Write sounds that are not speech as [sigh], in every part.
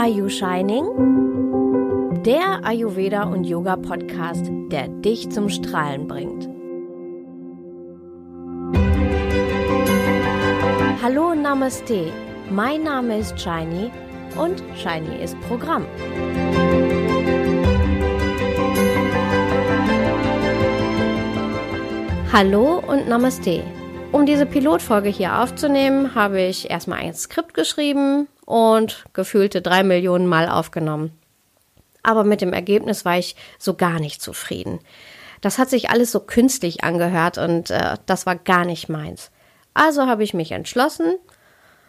Are You Shining? Der Ayurveda und Yoga Podcast, der dich zum Strahlen bringt. Hallo Namaste. Mein Name ist Shiny und Shiny ist Programm. Hallo und Namaste. Um diese Pilotfolge hier aufzunehmen, habe ich erstmal ein Skript geschrieben und gefühlte drei Millionen Mal aufgenommen. Aber mit dem Ergebnis war ich so gar nicht zufrieden. Das hat sich alles so künstlich angehört und äh, das war gar nicht meins. Also habe ich mich entschlossen,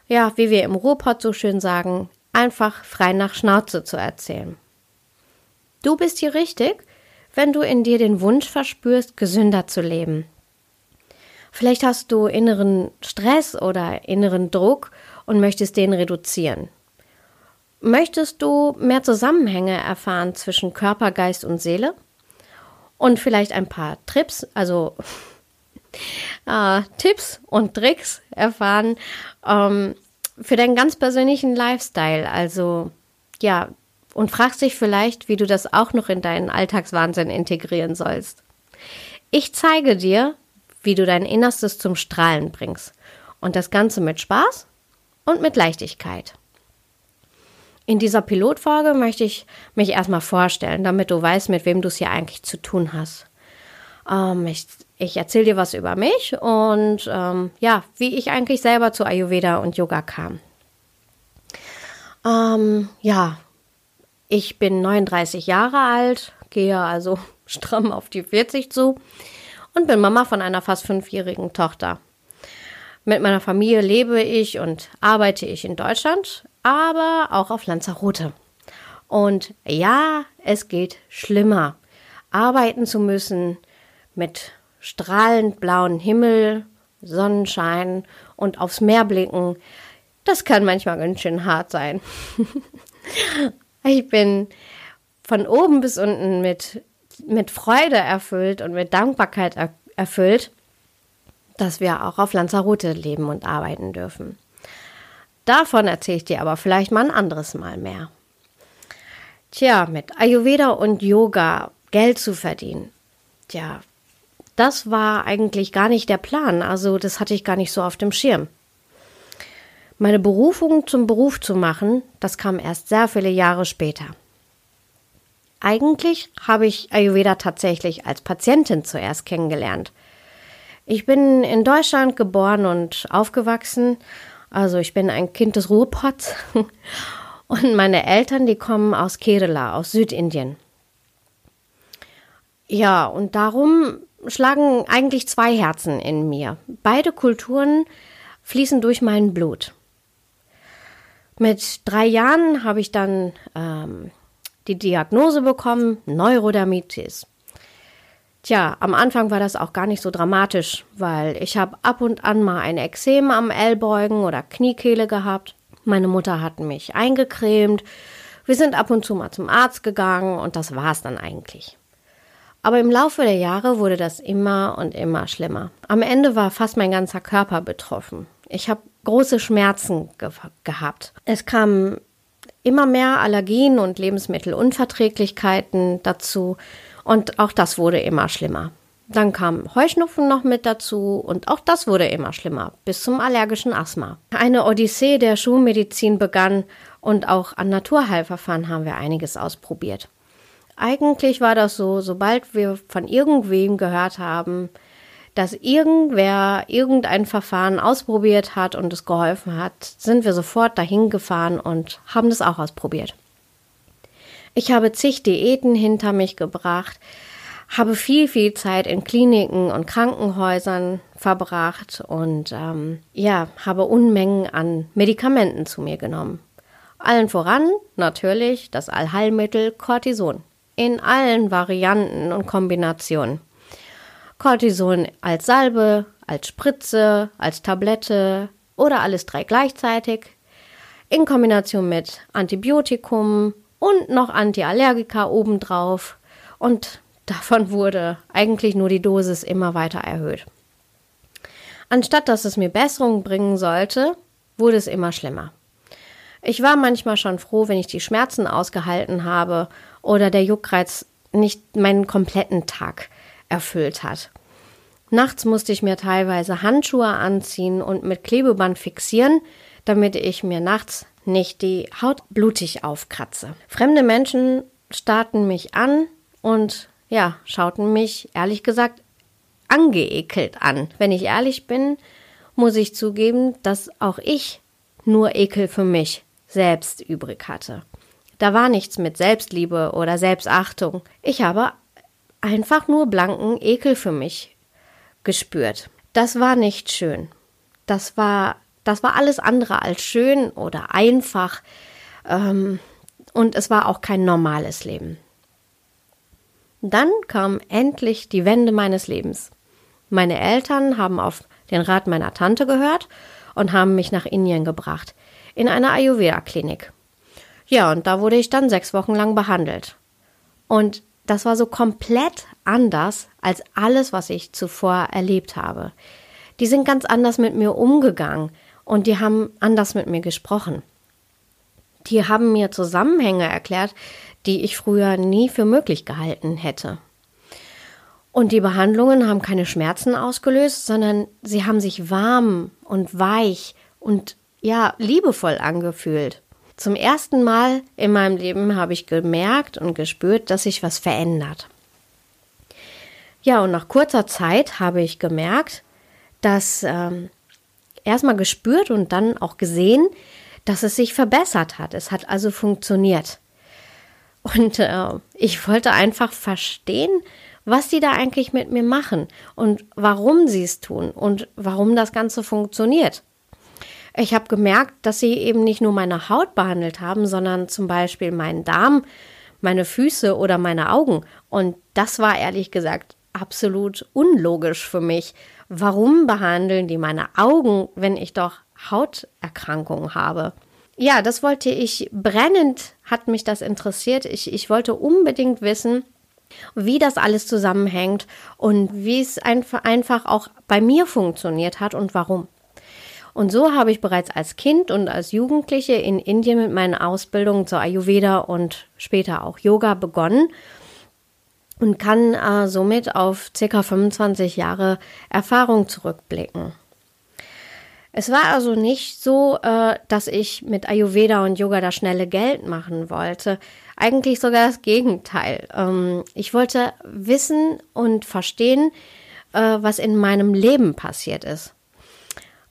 ja, wie wir im Ruhrpott so schön sagen, einfach frei nach Schnauze zu erzählen. Du bist hier richtig, wenn du in dir den Wunsch verspürst, gesünder zu leben. Vielleicht hast du inneren Stress oder inneren Druck und möchtest den reduzieren. Möchtest du mehr Zusammenhänge erfahren zwischen Körper, Geist und Seele? Und vielleicht ein paar Trips, also [laughs] äh, Tipps und Tricks erfahren ähm, für deinen ganz persönlichen Lifestyle. Also ja, und fragst dich vielleicht, wie du das auch noch in deinen Alltagswahnsinn integrieren sollst. Ich zeige dir, wie du dein Innerstes zum Strahlen bringst. Und das Ganze mit Spaß und mit Leichtigkeit. In dieser Pilotfolge möchte ich mich erstmal vorstellen, damit du weißt, mit wem du es hier eigentlich zu tun hast. Ähm, ich ich erzähle dir was über mich und ähm, ja, wie ich eigentlich selber zu Ayurveda und Yoga kam. Ähm, ja, ich bin 39 Jahre alt, gehe also [laughs] stramm auf die 40 zu und bin Mama von einer fast fünfjährigen Tochter. Mit meiner Familie lebe ich und arbeite ich in Deutschland, aber auch auf Lanzarote. Und ja, es geht schlimmer, arbeiten zu müssen mit strahlend blauen Himmel, Sonnenschein und aufs Meer blicken. Das kann manchmal ganz schön hart sein. [laughs] ich bin von oben bis unten mit mit Freude erfüllt und mit Dankbarkeit er erfüllt, dass wir auch auf Lanzarote leben und arbeiten dürfen. Davon erzähle ich dir aber vielleicht mal ein anderes Mal mehr. Tja, mit Ayurveda und Yoga Geld zu verdienen. Tja, das war eigentlich gar nicht der Plan, also das hatte ich gar nicht so auf dem Schirm. Meine Berufung zum Beruf zu machen, das kam erst sehr viele Jahre später. Eigentlich habe ich Ayurveda tatsächlich als Patientin zuerst kennengelernt. Ich bin in Deutschland geboren und aufgewachsen. Also ich bin ein Kind des Ruhrpots. [laughs] Und meine Eltern, die kommen aus Kerala, aus Südindien. Ja, und darum schlagen eigentlich zwei Herzen in mir. Beide Kulturen fließen durch mein Blut. Mit drei Jahren habe ich dann ähm, die Diagnose bekommen, Neurodermitis. Tja, am Anfang war das auch gar nicht so dramatisch, weil ich habe ab und an mal ein Ekzem am Ellbeugen oder Kniekehle gehabt. Meine Mutter hat mich eingecremt. Wir sind ab und zu mal zum Arzt gegangen und das war's dann eigentlich. Aber im Laufe der Jahre wurde das immer und immer schlimmer. Am Ende war fast mein ganzer Körper betroffen. Ich habe große Schmerzen ge gehabt. Es kamen immer mehr Allergien und Lebensmittelunverträglichkeiten dazu und auch das wurde immer schlimmer. Dann kam Heuschnupfen noch mit dazu und auch das wurde immer schlimmer, bis zum allergischen Asthma. Eine Odyssee der Schulmedizin begann und auch an Naturheilverfahren haben wir einiges ausprobiert. Eigentlich war das so, sobald wir von irgendwem gehört haben, dass irgendwer irgendein Verfahren ausprobiert hat und es geholfen hat, sind wir sofort dahin gefahren und haben das auch ausprobiert. Ich habe zig Diäten hinter mich gebracht, habe viel, viel Zeit in Kliniken und Krankenhäusern verbracht und ähm, ja, habe Unmengen an Medikamenten zu mir genommen. Allen voran natürlich das Allheilmittel Cortison in allen Varianten und Kombinationen. Cortison als Salbe, als Spritze, als Tablette oder alles drei gleichzeitig, in Kombination mit Antibiotikum und noch Antiallergika obendrauf. Und davon wurde eigentlich nur die Dosis immer weiter erhöht. Anstatt dass es mir Besserung bringen sollte, wurde es immer schlimmer. Ich war manchmal schon froh, wenn ich die Schmerzen ausgehalten habe oder der Juckreiz nicht meinen kompletten Tag erfüllt hat. Nachts musste ich mir teilweise Handschuhe anziehen und mit Klebeband fixieren, damit ich mir nachts nicht die Haut blutig aufkratze. Fremde Menschen starrten mich an und ja, schauten mich ehrlich gesagt angeekelt an. Wenn ich ehrlich bin, muss ich zugeben, dass auch ich nur Ekel für mich selbst übrig hatte. Da war nichts mit Selbstliebe oder Selbstachtung. Ich habe einfach nur blanken Ekel für mich gespürt. Das war nicht schön. Das war, das war alles andere als schön oder einfach. Ähm, und es war auch kein normales Leben. Dann kam endlich die Wende meines Lebens. Meine Eltern haben auf den Rat meiner Tante gehört und haben mich nach Indien gebracht, in eine Ayurveda-Klinik. Ja, und da wurde ich dann sechs Wochen lang behandelt. Und das war so komplett anders als alles, was ich zuvor erlebt habe. Die sind ganz anders mit mir umgegangen und die haben anders mit mir gesprochen. Die haben mir Zusammenhänge erklärt, die ich früher nie für möglich gehalten hätte. Und die Behandlungen haben keine Schmerzen ausgelöst, sondern sie haben sich warm und weich und ja, liebevoll angefühlt. Zum ersten Mal in meinem Leben habe ich gemerkt und gespürt, dass sich was verändert. Ja, und nach kurzer Zeit habe ich gemerkt, dass ähm, erstmal gespürt und dann auch gesehen, dass es sich verbessert hat. Es hat also funktioniert. Und äh, ich wollte einfach verstehen, was die da eigentlich mit mir machen und warum sie es tun und warum das Ganze funktioniert. Ich habe gemerkt, dass sie eben nicht nur meine Haut behandelt haben, sondern zum Beispiel meinen Darm, meine Füße oder meine Augen. Und das war ehrlich gesagt absolut unlogisch für mich. Warum behandeln die meine Augen, wenn ich doch Hauterkrankungen habe? Ja, das wollte ich brennend, hat mich das interessiert. Ich, ich wollte unbedingt wissen, wie das alles zusammenhängt und wie es einfach, auch bei mir funktioniert hat und warum. Und so habe ich bereits als Kind und als Jugendliche in Indien mit meinen Ausbildungen zur Ayurveda und später auch Yoga begonnen und kann äh, somit auf ca. 25 Jahre Erfahrung zurückblicken. Es war also nicht so, äh, dass ich mit Ayurveda und Yoga das schnelle Geld machen wollte. Eigentlich sogar das Gegenteil. Ähm, ich wollte wissen und verstehen, äh, was in meinem Leben passiert ist.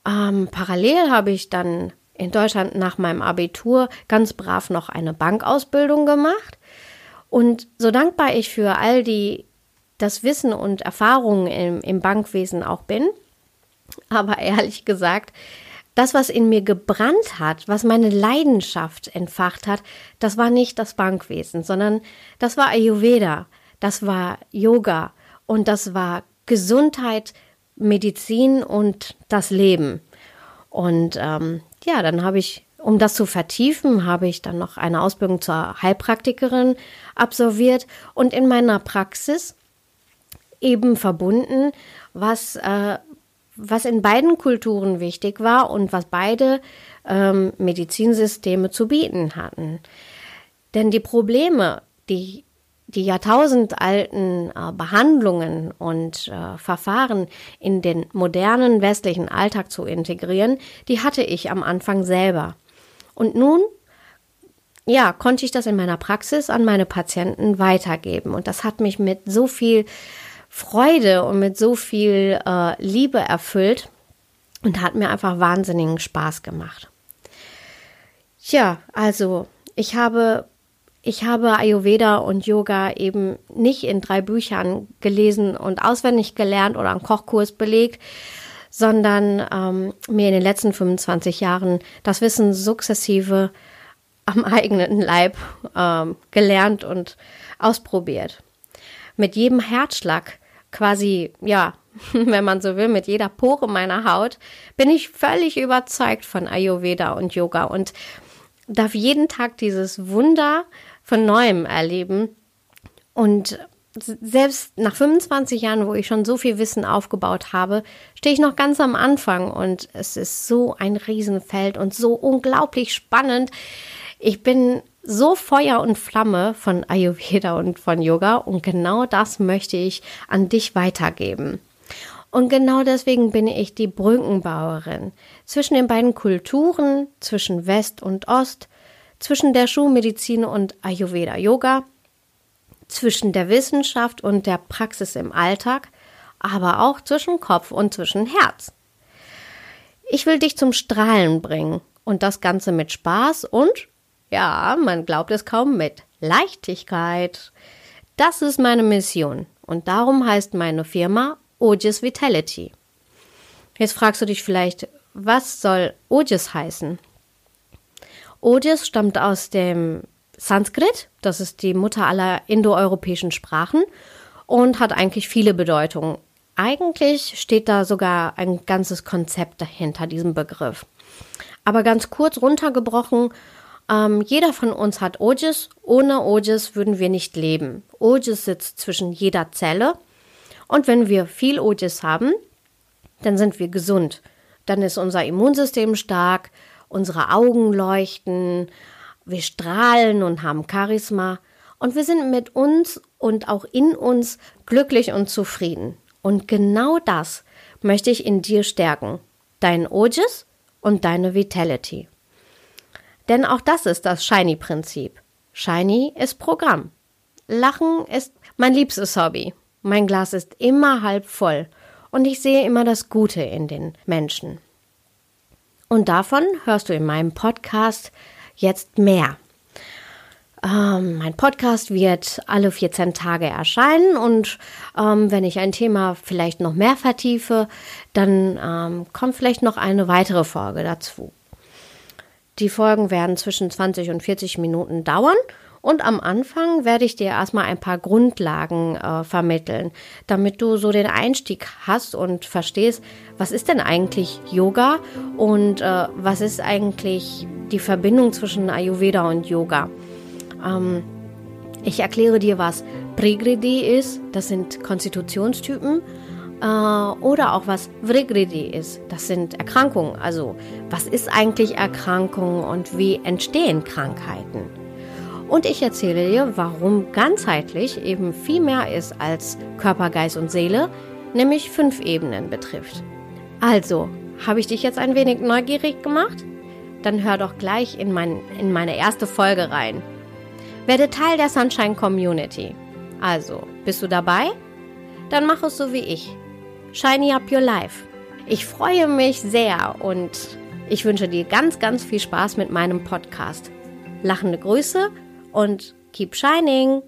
Ähm, parallel habe ich dann in Deutschland nach meinem Abitur ganz brav noch eine Bankausbildung gemacht. Und so dankbar ich für all die das Wissen und Erfahrungen im, im Bankwesen auch bin, aber ehrlich gesagt, das, was in mir gebrannt hat, was meine Leidenschaft entfacht hat, das war nicht das Bankwesen, sondern das war Ayurveda, das war Yoga und das war Gesundheit, Medizin und das Leben. Und ähm, ja, dann habe ich, um das zu vertiefen, habe ich dann noch eine Ausbildung zur Heilpraktikerin absolviert und in meiner Praxis eben verbunden, was äh, was in beiden Kulturen wichtig war und was beide ähm, Medizinsysteme zu bieten hatten. Denn die Probleme, die die jahrtausendalten äh, Behandlungen und äh, Verfahren in den modernen westlichen Alltag zu integrieren, die hatte ich am Anfang selber. Und nun, ja, konnte ich das in meiner Praxis an meine Patienten weitergeben. Und das hat mich mit so viel Freude und mit so viel äh, Liebe erfüllt und hat mir einfach wahnsinnigen Spaß gemacht. Tja, also ich habe ich habe Ayurveda und Yoga eben nicht in drei Büchern gelesen und auswendig gelernt oder einen Kochkurs belegt, sondern ähm, mir in den letzten 25 Jahren das Wissen sukzessive am eigenen Leib ähm, gelernt und ausprobiert. Mit jedem Herzschlag quasi, ja, [laughs] wenn man so will, mit jeder Pore meiner Haut, bin ich völlig überzeugt von Ayurveda und Yoga und darf jeden Tag dieses Wunder von neuem erleben. Und selbst nach 25 Jahren, wo ich schon so viel Wissen aufgebaut habe, stehe ich noch ganz am Anfang und es ist so ein Riesenfeld und so unglaublich spannend. Ich bin so Feuer und Flamme von Ayurveda und von Yoga und genau das möchte ich an dich weitergeben. Und genau deswegen bin ich die Brückenbauerin zwischen den beiden Kulturen, zwischen West und Ost, zwischen der Schulmedizin und Ayurveda Yoga, zwischen der Wissenschaft und der Praxis im Alltag, aber auch zwischen Kopf und zwischen Herz. Ich will dich zum Strahlen bringen und das Ganze mit Spaß und, ja, man glaubt es kaum, mit Leichtigkeit. Das ist meine Mission und darum heißt meine Firma Ojas Vitality. Jetzt fragst du dich vielleicht, was soll Ojas heißen? Ojas stammt aus dem Sanskrit, das ist die Mutter aller indoeuropäischen Sprachen und hat eigentlich viele Bedeutungen. Eigentlich steht da sogar ein ganzes Konzept dahinter diesem Begriff. Aber ganz kurz runtergebrochen, ähm, jeder von uns hat Ojas. Ohne Ojas würden wir nicht leben. Ojas sitzt zwischen jeder Zelle. Und wenn wir viel Ojas haben, dann sind wir gesund. Dann ist unser Immunsystem stark, unsere Augen leuchten, wir strahlen und haben Charisma und wir sind mit uns und auch in uns glücklich und zufrieden. Und genau das möchte ich in dir stärken. Dein Ojas und deine Vitality. Denn auch das ist das Shiny-Prinzip. Shiny ist Programm. Lachen ist mein liebstes Hobby. Mein Glas ist immer halb voll und ich sehe immer das Gute in den Menschen. Und davon hörst du in meinem Podcast jetzt mehr. Ähm, mein Podcast wird alle 14 Tage erscheinen und ähm, wenn ich ein Thema vielleicht noch mehr vertiefe, dann ähm, kommt vielleicht noch eine weitere Folge dazu. Die Folgen werden zwischen 20 und 40 Minuten dauern und am Anfang werde ich dir erstmal ein paar Grundlagen äh, vermitteln, damit du so den Einstieg hast und verstehst, was ist denn eigentlich Yoga und äh, was ist eigentlich die Verbindung zwischen Ayurveda und Yoga. Ähm, ich erkläre dir, was Prigridi ist, das sind Konstitutionstypen, äh, oder auch was Vrigridi ist, das sind Erkrankungen. Also was ist eigentlich Erkrankung und wie entstehen Krankheiten? Und ich erzähle dir, warum ganzheitlich eben viel mehr ist als Körper, Geist und Seele, nämlich fünf Ebenen betrifft. Also, habe ich dich jetzt ein wenig neugierig gemacht? Dann hör doch gleich in, mein, in meine erste Folge rein. Werde Teil der Sunshine Community. Also, bist du dabei? Dann mach es so wie ich. Shiny up your life. Ich freue mich sehr und ich wünsche dir ganz, ganz viel Spaß mit meinem Podcast. Lachende Grüße und keep shining!